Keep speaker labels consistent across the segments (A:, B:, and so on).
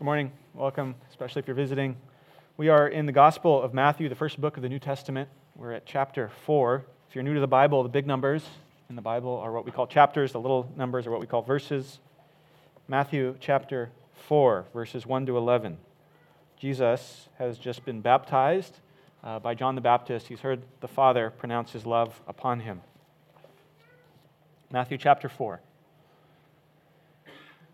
A: Good morning. Welcome, especially if you're visiting. We are in the Gospel of Matthew, the first book of the New Testament. We're at chapter 4. If you're new to the Bible, the big numbers in the Bible are what we call chapters, the little numbers are what we call verses. Matthew chapter 4, verses 1 to 11. Jesus has just been baptized uh, by John the Baptist. He's heard the Father pronounce his love upon him. Matthew chapter 4.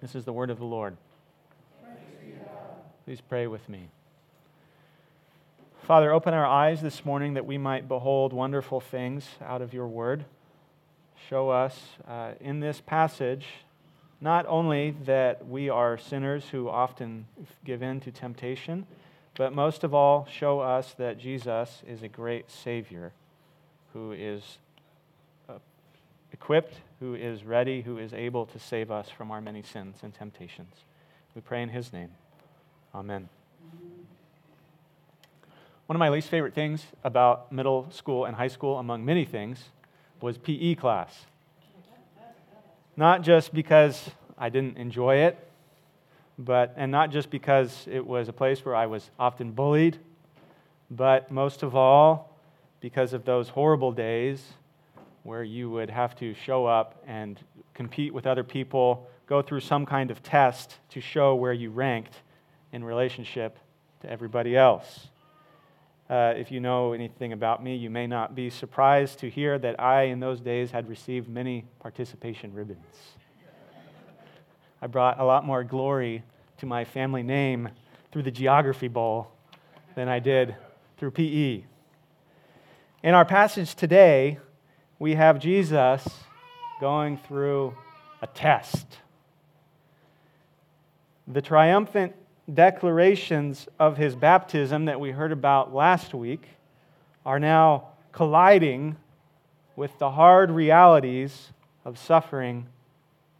A: This is the word of the Lord. Please pray with me. Father, open our eyes this morning that we might behold wonderful things out of your word. Show us uh, in this passage not only that we are sinners who often give in to temptation, but most of all, show us that Jesus is a great Savior who is equipped, who is ready, who is able to save us from our many sins and temptations. We pray in his name. Amen. One of my least favorite things about middle school and high school, among many things, was PE class. Not just because I didn't enjoy it, but and not just because it was a place where I was often bullied, but most of all because of those horrible days where you would have to show up and compete with other people, go through some kind of test to show where you ranked in relationship to everybody else. Uh, if you know anything about me, you may not be surprised to hear that I, in those days, had received many participation ribbons. I brought a lot more glory to my family name through the Geography Bowl than I did through PE. In our passage today, we have Jesus going through a test. The triumphant declarations of his baptism that we heard about last week are now colliding with the hard realities of suffering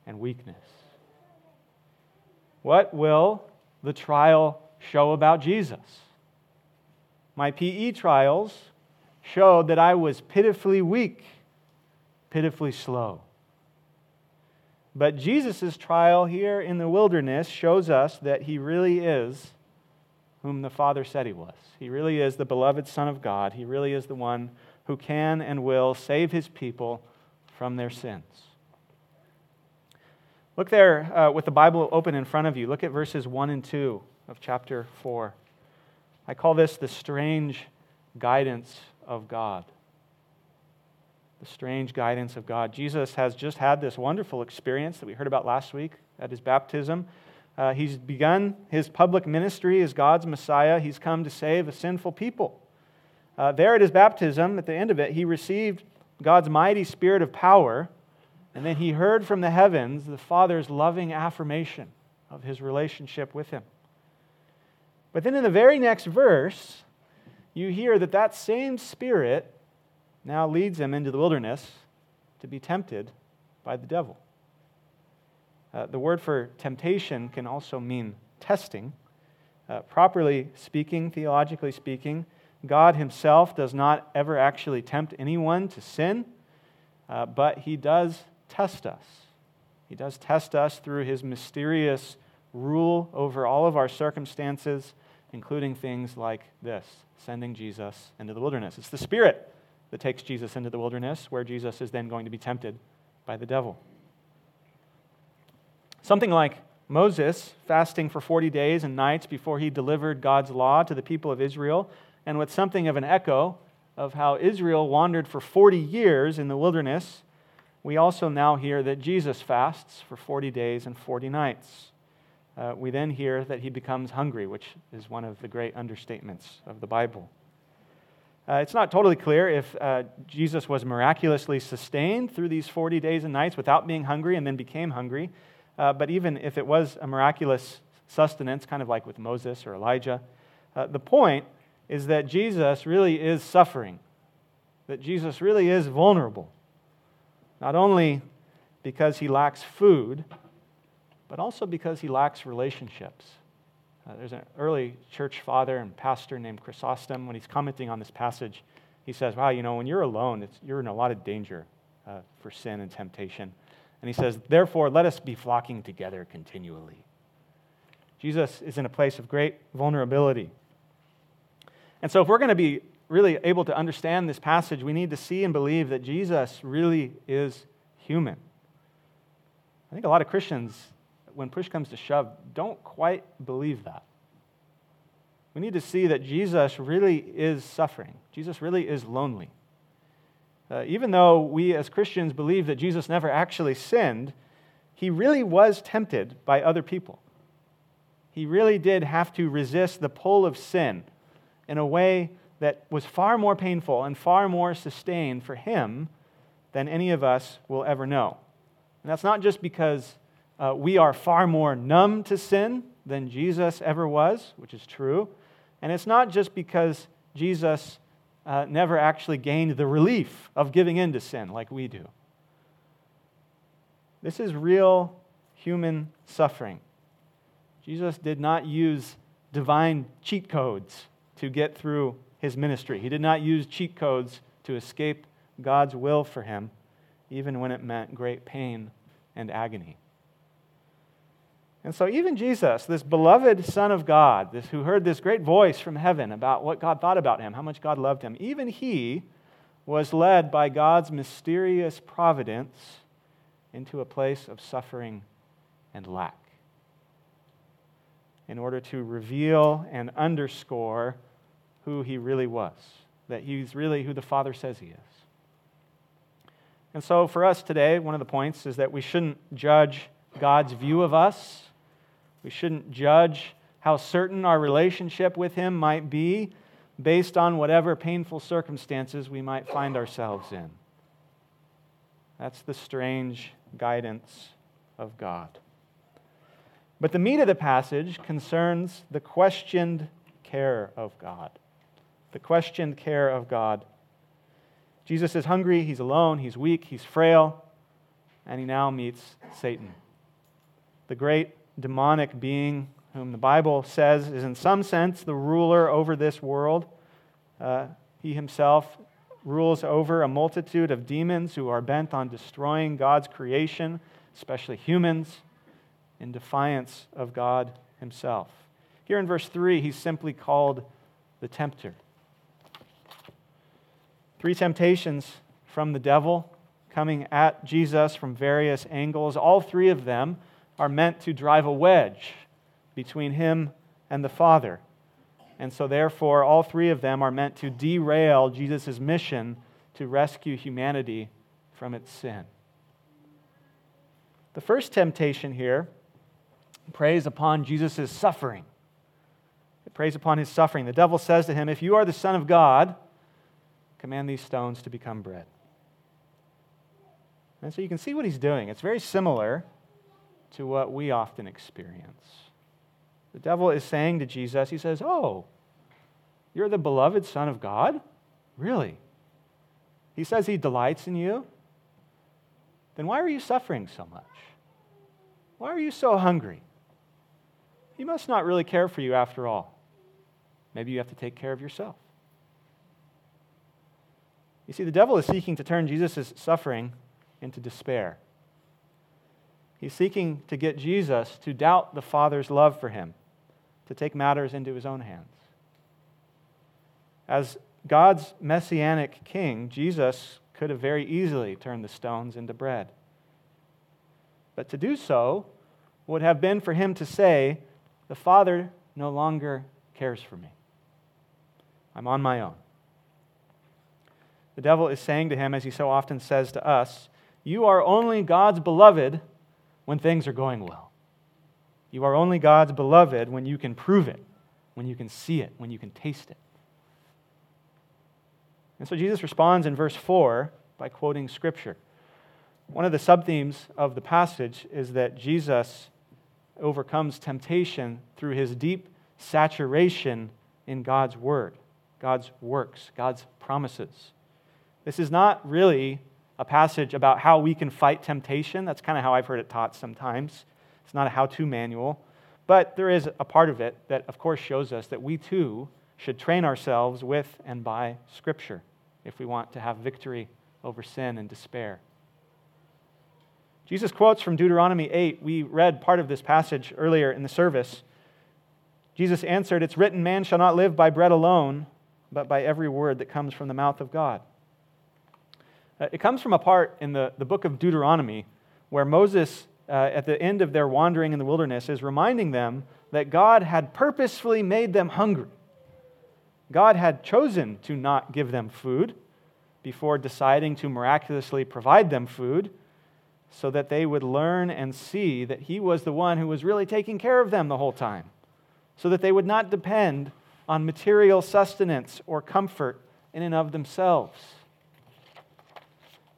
A: and weakness. What will the trial show about Jesus? My PE trials showed that I was pitifully weak pitifully slow. But Jesus' trial here in the wilderness shows us that he really is whom the Father said he was. He really is the beloved Son of God. He really is the one who can and will save his people from their sins. Look there uh, with the Bible open in front of you. Look at verses 1 and 2 of chapter 4. I call this the strange guidance of God the strange guidance of God. Jesus has just had this wonderful experience that we heard about last week at his baptism. Uh, he's begun his public ministry as God's Messiah. He's come to save a sinful people. Uh, there at his baptism, at the end of it, he received God's mighty spirit of power, and then he heard from the heavens the Father's loving affirmation of his relationship with him. But then in the very next verse, you hear that that same spirit now leads him into the wilderness to be tempted by the devil. Uh, the word for temptation can also mean testing. Uh, properly speaking, theologically speaking, God Himself does not ever actually tempt anyone to sin, uh, but He does test us. He does test us through His mysterious rule over all of our circumstances, including things like this sending Jesus into the wilderness. It's the Spirit that takes Jesus into the wilderness, where Jesus is then going to be tempted by the devil. Something like Moses fasting for 40 days and nights before he delivered God's law to the people of Israel, and with something of an echo of how Israel wandered for 40 years in the wilderness, we also now hear that Jesus fasts for 40 days and 40 nights. Uh, we then hear that he becomes hungry, which is one of the great understatements of the Bible. Uh, it's not totally clear if uh, Jesus was miraculously sustained through these 40 days and nights without being hungry and then became hungry. Uh, but even if it was a miraculous sustenance, kind of like with Moses or Elijah, uh, the point is that Jesus really is suffering, that Jesus really is vulnerable. Not only because he lacks food, but also because he lacks relationships. Uh, there's an early church father and pastor named Chrysostom. When he's commenting on this passage, he says, Wow, you know, when you're alone, you're in a lot of danger uh, for sin and temptation. And he says, Therefore, let us be flocking together continually. Jesus is in a place of great vulnerability. And so, if we're going to be really able to understand this passage, we need to see and believe that Jesus really is human. I think a lot of Christians, when push comes to shove, don't quite believe that. We need to see that Jesus really is suffering, Jesus really is lonely. Uh, even though we as Christians believe that Jesus never actually sinned, he really was tempted by other people. He really did have to resist the pull of sin in a way that was far more painful and far more sustained for him than any of us will ever know. And that's not just because uh, we are far more numb to sin than Jesus ever was, which is true. And it's not just because Jesus uh, never actually gained the relief of giving in to sin like we do. This is real human suffering. Jesus did not use divine cheat codes to get through his ministry. He did not use cheat codes to escape God's will for him, even when it meant great pain and agony. And so, even Jesus, this beloved Son of God, this, who heard this great voice from heaven about what God thought about him, how much God loved him, even he was led by God's mysterious providence into a place of suffering and lack in order to reveal and underscore who he really was, that he's really who the Father says he is. And so, for us today, one of the points is that we shouldn't judge God's view of us we shouldn't judge how certain our relationship with Him might be based on whatever painful circumstances we might find ourselves in. That's the strange guidance of God. But the meat of the passage concerns the questioned care of God. The questioned care of God. Jesus is hungry, he's alone, he's weak, he's frail, and he now meets Satan, the great demonic being whom the Bible says is, in some sense, the ruler over this world. Uh, he himself rules over a multitude of demons who are bent on destroying God's creation, especially humans, in defiance of God himself. Here in verse 3, he's simply called the tempter. Three temptations from the devil coming at Jesus from various angles. All three of them are meant to drive a wedge between him and the Father. And so, therefore, all three of them are meant to derail Jesus' mission to rescue humanity from its sin. The first temptation here preys upon Jesus' suffering. It preys upon his suffering. The devil says to him, If you are the Son of God, command these stones to become bread. And so you can see what he's doing. It's very similar to what we often experience. The devil is saying to Jesus, He says, Oh, you're the beloved Son of God? Really? He says He delights in you? Then why are you suffering so much? Why are you so hungry? He must not really care for you after all. Maybe you have to take care of yourself. You see, the devil is seeking to turn Jesus' suffering into despair. He's seeking to get Jesus to doubt the Father's love for him, to take matters into his own hands. As God's messianic king, Jesus could have very easily turned the stones into bread. But to do so would have been for him to say, The Father no longer cares for me. I'm on my own. The devil is saying to him, as he so often says to us, You are only God's beloved when things are going well. You are only God's beloved when you can prove it, when you can see it, when you can taste it. And so Jesus responds in verse 4 by quoting Scripture. One of the subthemes of the passage is that Jesus overcomes temptation through his deep saturation in God's Word, God's works, God's promises. This is not really a passage about how we can fight temptation. That's kind of how I've heard it taught sometimes. It's not a how to manual. But there is a part of it that, of course, shows us that we too should train ourselves with and by Scripture if we want to have victory over sin and despair. Jesus quotes from Deuteronomy 8. We read part of this passage earlier in the service. Jesus answered, It's written, Man shall not live by bread alone, but by every word that comes from the mouth of God. Uh, it comes from a part in the, the book of Deuteronomy where Moses, uh, at the end of their wandering in the wilderness, is reminding them that God had purposefully made them hungry. God had chosen to not give them food before deciding to miraculously provide them food so that they would learn and see that He was the one who was really taking care of them the whole time, so that they would not depend on material sustenance or comfort in and of themselves.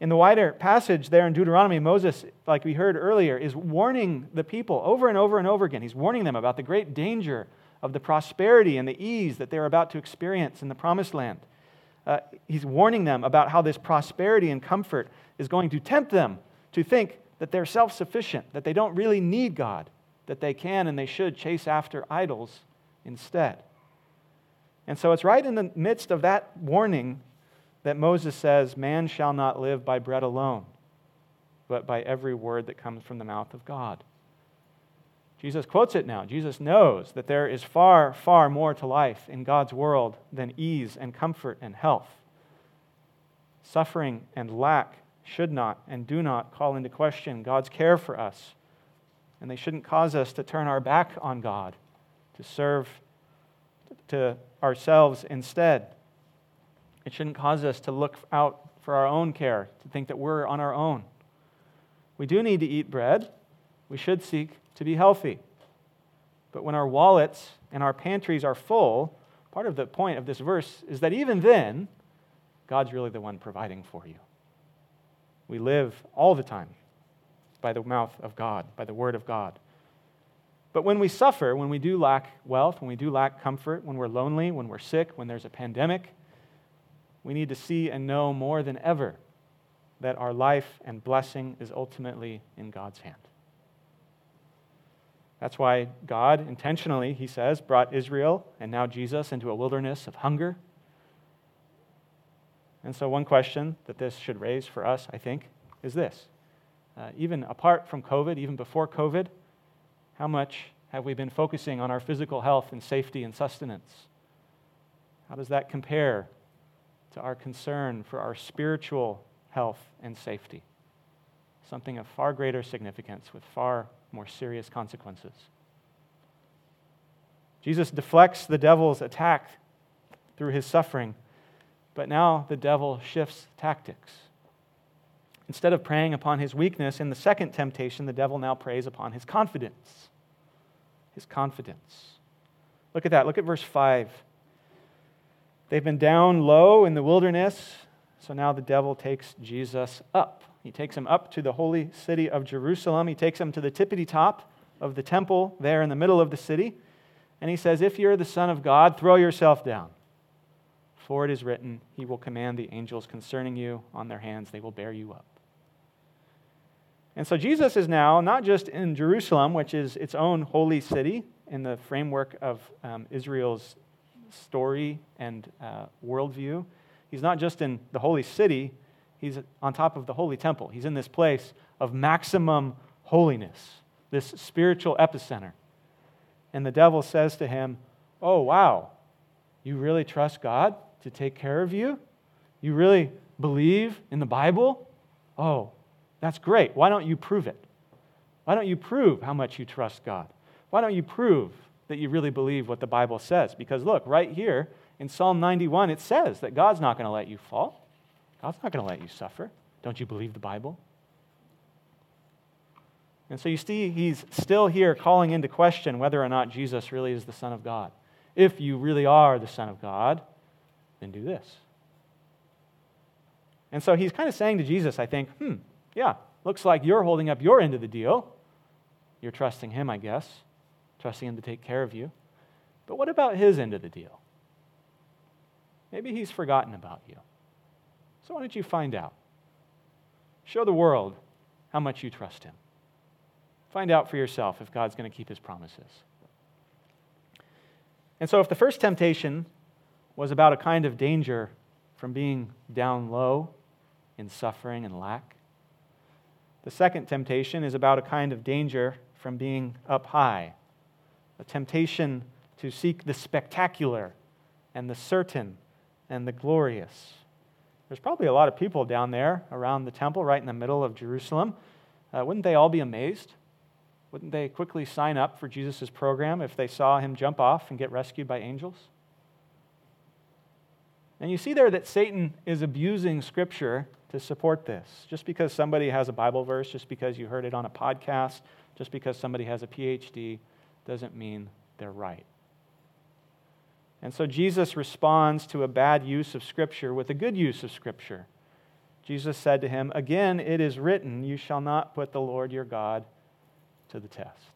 A: In the wider passage there in Deuteronomy, Moses, like we heard earlier, is warning the people over and over and over again. He's warning them about the great danger of the prosperity and the ease that they're about to experience in the promised land. Uh, he's warning them about how this prosperity and comfort is going to tempt them to think that they're self sufficient, that they don't really need God, that they can and they should chase after idols instead. And so it's right in the midst of that warning that Moses says, Man shall not live by bread alone, but by every word that comes from the mouth of God. Jesus quotes it now. Jesus knows that there is far, far more to life in God's world than ease and comfort and health. Suffering and lack should not and do not call into question God's care for us, and they shouldn't cause us to turn our back on God, to serve to ourselves instead. It shouldn't cause us to look out for our own care, to think that we're on our own. We do need to eat bread. We should seek to be healthy. But when our wallets and our pantries are full, part of the point of this verse is that even then, God's really the one providing for you. We live all the time by the mouth of God, by the word of God. But when we suffer, when we do lack wealth, when we do lack comfort, when we're lonely, when we're sick, when there's a pandemic, we need to see and know more than ever that our life and blessing is ultimately in God's hand. That's why God intentionally, he says, brought Israel and now Jesus into a wilderness of hunger. And so, one question that this should raise for us, I think, is this. Uh, even apart from COVID, even before COVID, how much have we been focusing on our physical health and safety and sustenance? How does that compare to our concern for our spiritual health and safety? Something of far greater significance with far more serious consequences. Jesus deflects the devil's attack through his suffering, but now the devil shifts tactics. Instead of preying upon his weakness in the second temptation, the devil now preys upon his confidence. His confidence. Look at that. Look at verse 5. They've been down low in the wilderness, so now the devil takes Jesus up. He takes him up to the holy city of Jerusalem. He takes him to the tippity top of the temple there in the middle of the city. And he says, If you're the Son of God, throw yourself down. For it is written, He will command the angels concerning you on their hands, they will bear you up. And so Jesus is now not just in Jerusalem, which is its own holy city in the framework of um, Israel's story and uh, worldview. He's not just in the holy city, he's on top of the holy temple. He's in this place of maximum holiness, this spiritual epicenter. And the devil says to him, Oh, wow, you really trust God to take care of you? You really believe in the Bible? Oh, that's great. Why don't you prove it? Why don't you prove how much you trust God? Why don't you prove that you really believe what the Bible says? Because look, right here in Psalm 91, it says that God's not going to let you fall, God's not going to let you suffer. Don't you believe the Bible? And so you see, he's still here calling into question whether or not Jesus really is the Son of God. If you really are the Son of God, then do this. And so he's kind of saying to Jesus, I think, hmm, yeah, looks like you're holding up your end of the deal. You're trusting him, I guess, trusting him to take care of you. But what about his end of the deal? Maybe he's forgotten about you. So why don't you find out? Show the world how much you trust him. Find out for yourself if God's going to keep his promises. And so, if the first temptation was about a kind of danger from being down low in suffering and lack, the second temptation is about a kind of danger from being up high, a temptation to seek the spectacular and the certain and the glorious. There's probably a lot of people down there around the temple, right in the middle of Jerusalem. Uh, wouldn't they all be amazed? Wouldn't they quickly sign up for Jesus' program if they saw him jump off and get rescued by angels? And you see there that Satan is abusing Scripture to support this. Just because somebody has a Bible verse, just because you heard it on a podcast, just because somebody has a PhD, doesn't mean they're right. And so Jesus responds to a bad use of Scripture with a good use of Scripture. Jesus said to him, Again, it is written, You shall not put the Lord your God to the test.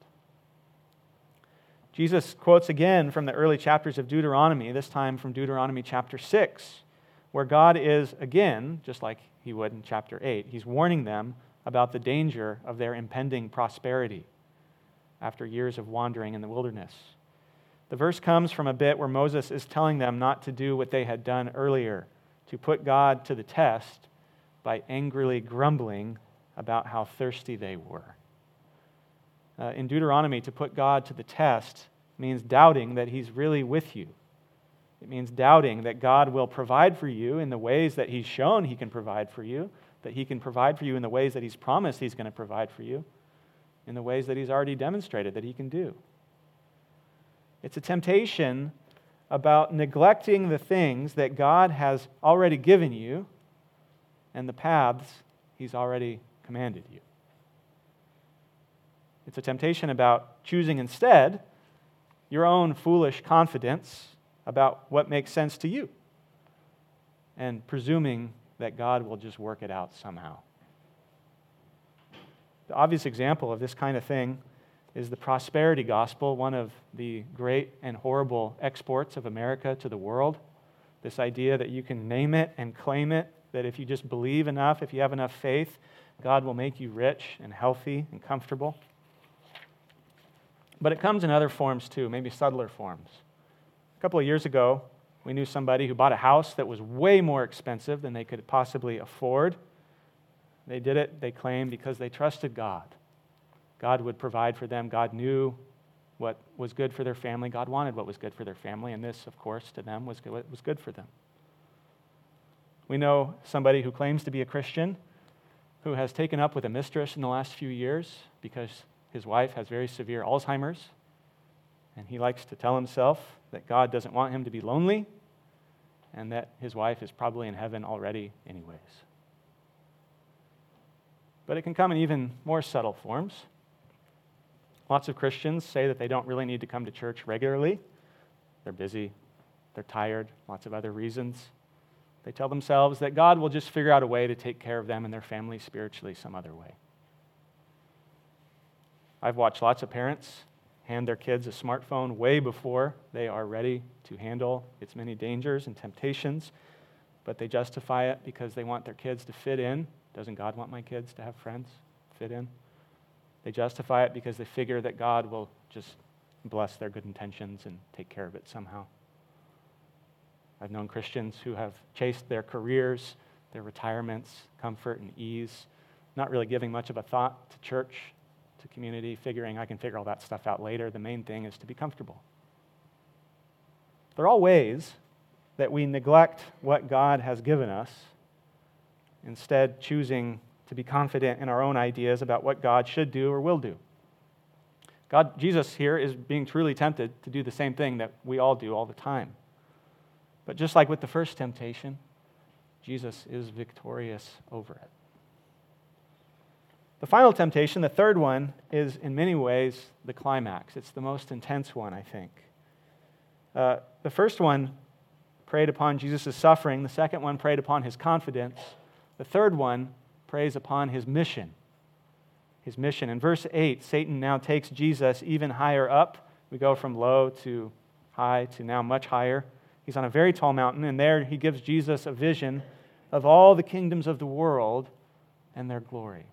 A: Jesus quotes again from the early chapters of Deuteronomy, this time from Deuteronomy chapter 6, where God is, again, just like he would in chapter 8, he's warning them about the danger of their impending prosperity after years of wandering in the wilderness. The verse comes from a bit where Moses is telling them not to do what they had done earlier, to put God to the test by angrily grumbling about how thirsty they were uh, in Deuteronomy, to put God to the test means doubting that He's really with you. It means doubting that God will provide for you in the ways that He's shown He can provide for you, that He can provide for you in the ways that He's promised He's going to provide for you, in the ways that He's already demonstrated that He can do. It's a temptation about neglecting the things that God has already given you and the paths He's already commanded you. It's a temptation about choosing instead your own foolish confidence about what makes sense to you and presuming that God will just work it out somehow. The obvious example of this kind of thing is the prosperity gospel, one of the great and horrible exports of America to the world. This idea that you can name it and claim it, that if you just believe enough, if you have enough faith, God will make you rich and healthy and comfortable. But it comes in other forms too, maybe subtler forms. A couple of years ago, we knew somebody who bought a house that was way more expensive than they could possibly afford. They did it, they claimed, because they trusted God. God would provide for them. God knew what was good for their family. God wanted what was good for their family, and this, of course, to them was was good for them. We know somebody who claims to be a Christian who has taken up with a mistress in the last few years because his wife has very severe Alzheimer's, and he likes to tell himself that God doesn't want him to be lonely and that his wife is probably in heaven already, anyways. But it can come in even more subtle forms. Lots of Christians say that they don't really need to come to church regularly. They're busy, they're tired, lots of other reasons. They tell themselves that God will just figure out a way to take care of them and their family spiritually some other way. I've watched lots of parents hand their kids a smartphone way before they are ready to handle its many dangers and temptations, but they justify it because they want their kids to fit in. Doesn't God want my kids to have friends, fit in? They justify it because they figure that God will just bless their good intentions and take care of it somehow. I've known Christians who have chased their careers, their retirements, comfort, and ease, not really giving much of a thought to church, to community, figuring I can figure all that stuff out later. The main thing is to be comfortable. They're all ways that we neglect what God has given us, instead, choosing to be confident in our own ideas about what God should do or will do. God, Jesus here is being truly tempted to do the same thing that we all do all the time. But just like with the first temptation, Jesus is victorious over it. The final temptation, the third one, is in many ways the climax. It's the most intense one, I think. Uh, the first one preyed upon Jesus' suffering, the second one preyed upon his confidence, the third one preys upon his mission. His mission. In verse 8, Satan now takes Jesus even higher up. We go from low to high to now much higher. He's on a very tall mountain, and there he gives Jesus a vision of all the kingdoms of the world and their glory.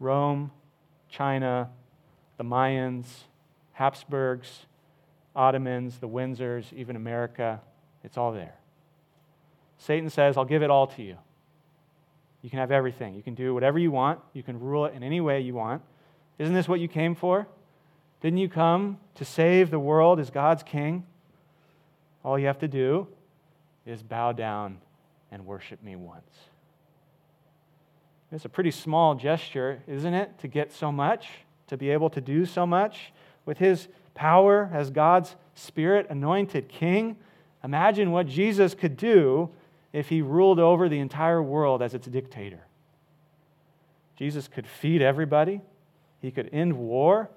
A: Rome, China, the Mayans, Habsburgs, Ottomans, the Windsors, even America, it's all there. Satan says, I'll give it all to you. You can have everything. You can do whatever you want. You can rule it in any way you want. Isn't this what you came for? Didn't you come to save the world as God's king? All you have to do is bow down and worship me once. It's a pretty small gesture, isn't it, to get so much, to be able to do so much with his power as God's Spirit anointed king. Imagine what Jesus could do if he ruled over the entire world as its dictator. Jesus could feed everybody, he could end war,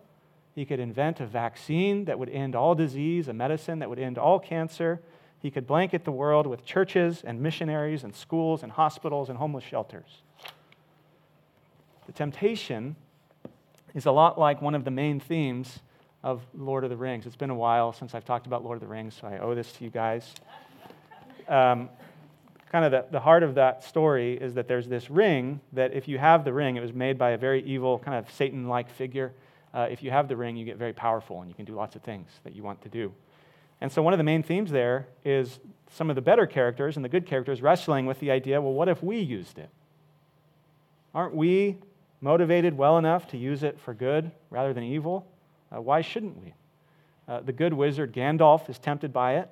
A: he could invent a vaccine that would end all disease, a medicine that would end all cancer. He could blanket the world with churches and missionaries and schools and hospitals and homeless shelters. The temptation is a lot like one of the main themes of Lord of the Rings. It's been a while since I've talked about Lord of the Rings, so I owe this to you guys. Um, kind of the, the heart of that story is that there's this ring that if you have the ring, it was made by a very evil, kind of Satan like figure. Uh, if you have the ring, you get very powerful and you can do lots of things that you want to do. And so, one of the main themes there is some of the better characters and the good characters wrestling with the idea well, what if we used it? Aren't we motivated well enough to use it for good rather than evil? Uh, why shouldn't we? Uh, the good wizard Gandalf is tempted by it,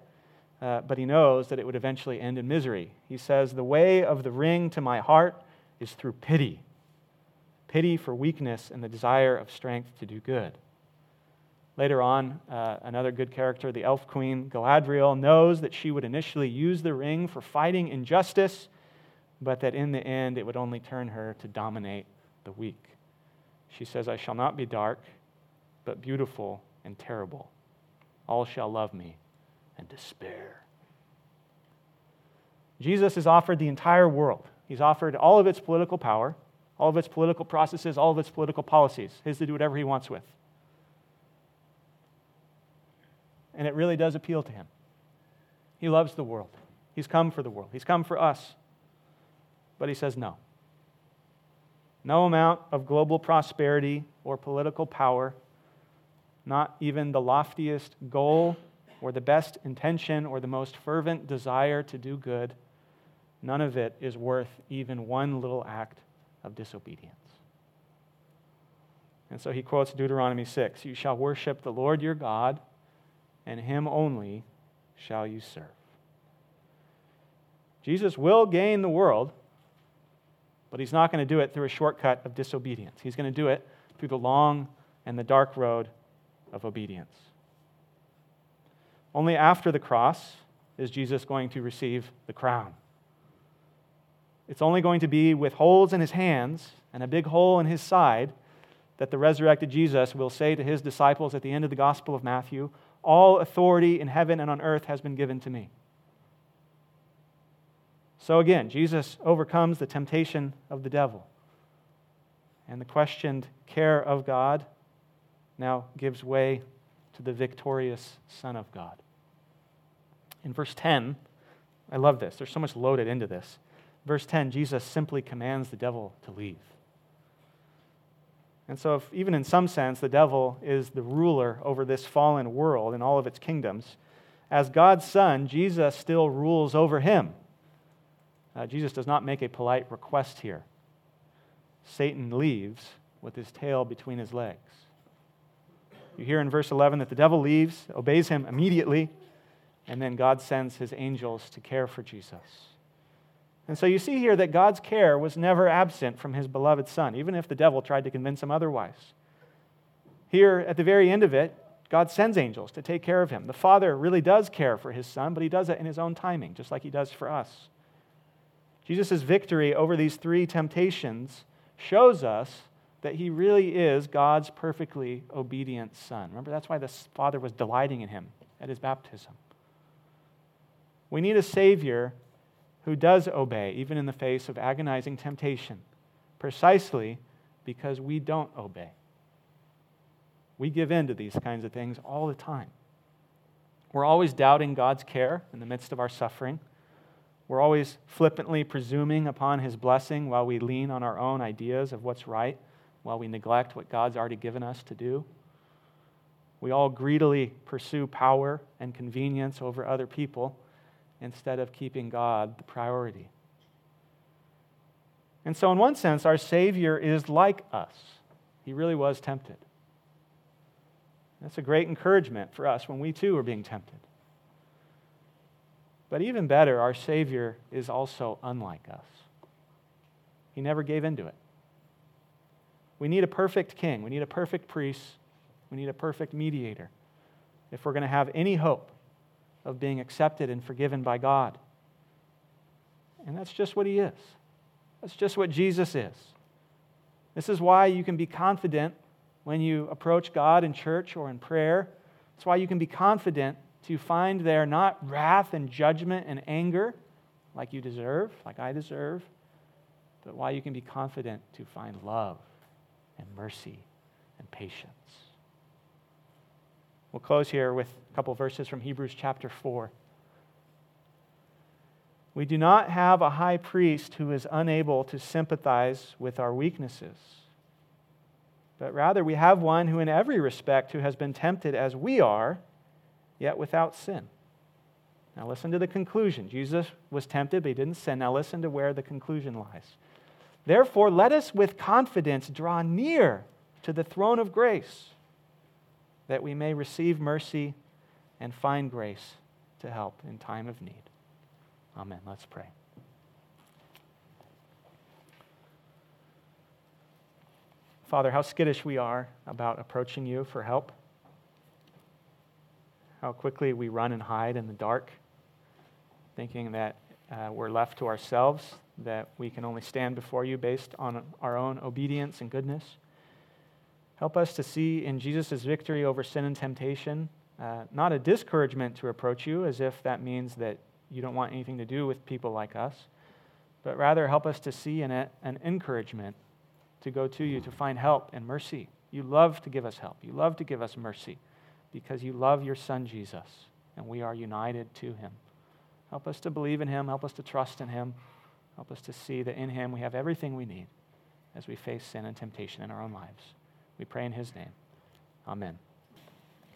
A: uh, but he knows that it would eventually end in misery. He says, The way of the ring to my heart is through pity pity for weakness and the desire of strength to do good. Later on, uh, another good character, the elf queen Galadriel, knows that she would initially use the ring for fighting injustice, but that in the end it would only turn her to dominate the weak. She says, I shall not be dark, but beautiful and terrible. All shall love me and despair. Jesus is offered the entire world. He's offered all of its political power, all of its political processes, all of its political policies, his to do whatever he wants with. And it really does appeal to him. He loves the world. He's come for the world. He's come for us. But he says no. No amount of global prosperity or political power, not even the loftiest goal or the best intention or the most fervent desire to do good, none of it is worth even one little act of disobedience. And so he quotes Deuteronomy 6 You shall worship the Lord your God, and him only shall you serve. Jesus will gain the world but he's not going to do it through a shortcut of disobedience. He's going to do it through the long and the dark road of obedience. Only after the cross is Jesus going to receive the crown. It's only going to be with holes in his hands and a big hole in his side that the resurrected Jesus will say to his disciples at the end of the Gospel of Matthew All authority in heaven and on earth has been given to me. So again, Jesus overcomes the temptation of the devil. And the questioned care of God now gives way to the victorious Son of God. In verse 10, I love this. There's so much loaded into this. Verse 10, Jesus simply commands the devil to leave. And so, if, even in some sense, the devil is the ruler over this fallen world and all of its kingdoms, as God's Son, Jesus still rules over him. Uh, Jesus does not make a polite request here. Satan leaves with his tail between his legs. You hear in verse 11 that the devil leaves, obeys him immediately, and then God sends his angels to care for Jesus. And so you see here that God's care was never absent from his beloved Son, even if the devil tried to convince him otherwise. Here, at the very end of it, God sends angels to take care of him. The Father really does care for his Son, but he does it in his own timing, just like he does for us. Jesus' victory over these three temptations shows us that he really is God's perfectly obedient Son. Remember, that's why the Father was delighting in him at his baptism. We need a Savior who does obey, even in the face of agonizing temptation, precisely because we don't obey. We give in to these kinds of things all the time. We're always doubting God's care in the midst of our suffering. We're always flippantly presuming upon His blessing while we lean on our own ideas of what's right, while we neglect what God's already given us to do. We all greedily pursue power and convenience over other people instead of keeping God the priority. And so, in one sense, our Savior is like us. He really was tempted. That's a great encouragement for us when we too are being tempted. But even better, our Savior is also unlike us. He never gave in to it. We need a perfect king, we need a perfect priest, we need a perfect mediator if we're going to have any hope of being accepted and forgiven by God. And that's just what he is. That's just what Jesus is. This is why you can be confident when you approach God in church or in prayer. That's why you can be confident to find there not wrath and judgment and anger like you deserve, like I deserve, but why you can be confident to find love and mercy and patience. We'll close here with a couple verses from Hebrews chapter 4. We do not have a high priest who is unable to sympathize with our weaknesses but rather we have one who, in every respect, who has been tempted as we are, yet without sin. Now, listen to the conclusion. Jesus was tempted, but he didn't sin. Now, listen to where the conclusion lies. Therefore, let us with confidence draw near to the throne of grace, that we may receive mercy and find grace to help in time of need. Amen. Let's pray. Father, how skittish we are about approaching you for help. How quickly we run and hide in the dark, thinking that uh, we're left to ourselves, that we can only stand before you based on our own obedience and goodness. Help us to see in Jesus' victory over sin and temptation uh, not a discouragement to approach you, as if that means that you don't want anything to do with people like us, but rather help us to see in it an encouragement to go to you to find help and mercy. You love to give us help. You love to give us mercy because you love your Son, Jesus, and we are united to him. Help us to believe in him. Help us to trust in him. Help us to see that in him we have everything we need as we face sin and temptation in our own lives. We pray in his name. Amen.